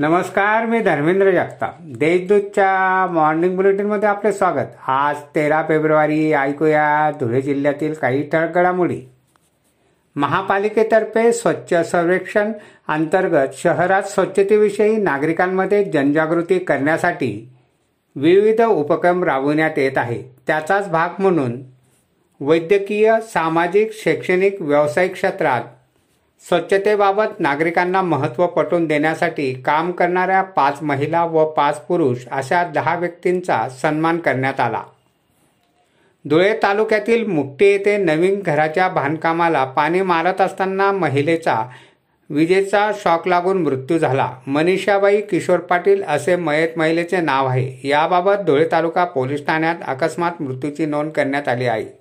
नमस्कार मी धर्मेंद्र जगताप. देशदूतच्या मॉर्निंग बुलेटिनमध्ये आपले स्वागत. आज तेरा फेब्रुवारी ऐकूया धुळे जिल्ह्यातील काही ठळक घडामोडी महापालिकेतर्फे स्वच्छ सर्वेक्षण अंतर्गत शहरात स्वच्छतेविषयी नागरिकांमध्ये जनजागृती करण्यासाठी विविध उपक्रम राबवण्यात येत आहे. त्याचाच भाग म्हणून वैद्यकीय सामाजिक शैक्षणिक व्यावसायिक क्षेत्रात स्वच्छतेबाबत नागरिकांना महत्त्व पटवून देण्यासाठी काम करणाऱ्या पाच महिला व पाच पुरुष अशा दहा व्यक्तींचा सन्मान करण्यात आला. धुळे तालुक्यातील मुक्ते येथे नवीन घराच्या बांधकामाला पाणी मारत असताना महिलेचा विजेचा शॉक लागून मृत्यू झाला. मनीषाबाई किशोर पाटील असे मयत महिलेचे नाव आहे. याबाबत धुळे तालुका पोलीस ठाण्यात अकस्मात मृत्यूची नोंद करण्यात आली आहे.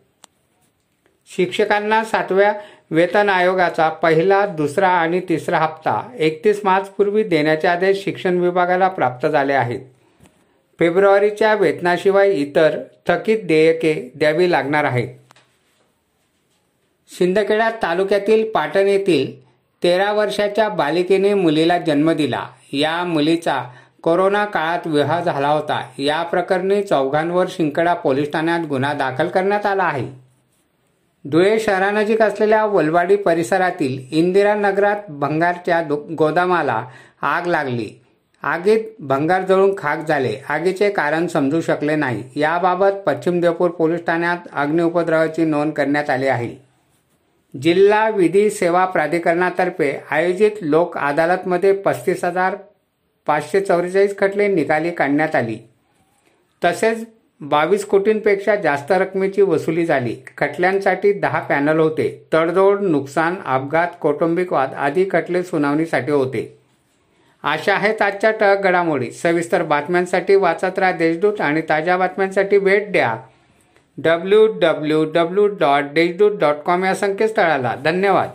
शिक्षकांना सातव्या वेतन आयोगाचा पहिला दुसरा आणि तिसरा हप्ता एकतीस मार्चपूर्वी देण्याचे आदेश शिक्षण विभागाला प्राप्त झाले आहेत. फेब्रुवारीच्या वेतनाशिवाय इतर थकीत देयके द्यावी लागणार आहेत. शिंदखेडा तालुक्यातील पाटण येथील तेरा वर्षाच्या बालिकेने मुलीला जन्म दिला. या मुलीचा कोरोना काळात विवाह झाला होता. या प्रकरणी चौघांवर शिंकडा पोलीस ठाण्यात गुन्हा दाखल करण्यात आला आहे. धुळे शहरानजीक असलेल्या वलवाडी परिसरातील इंदिरा नगरात भंगारच्या गोदामाला आग लागली. आगीत भंगार जळून खाक झाले. आगीचे कारण समजू शकले नाही. याबाबत पश्चिम देवपूर पोलीस ठाण्यात अग्निउपद्रवाची नोंद करण्यात आली आहे. जिल्हा विधी सेवा प्राधिकरणातर्फे आयोजित लोक अदालतमध्ये पस्तीस हजार पाचशे चौवेचाळीस खटले निकाली काढण्यात आली. तसेच बावीस कोटींपेक्षा जास्त रकमेची वसुली झाली. खटल्यांसाठी दहा पॅनल होते. तडजोड नुकसान अपघात कौटुंबिक वाद आदी खटले सुनावणीसाठी होते. अशा आहेत आजच्या टळक घडामोडी. सविस्तर बातम्यांसाठी वाचत राहा देशदूत आणि ताज्या बातम्यांसाठी भेट द्या. W W W dot Deshdoot dot com या संकेतस्थळाला. धन्यवाद.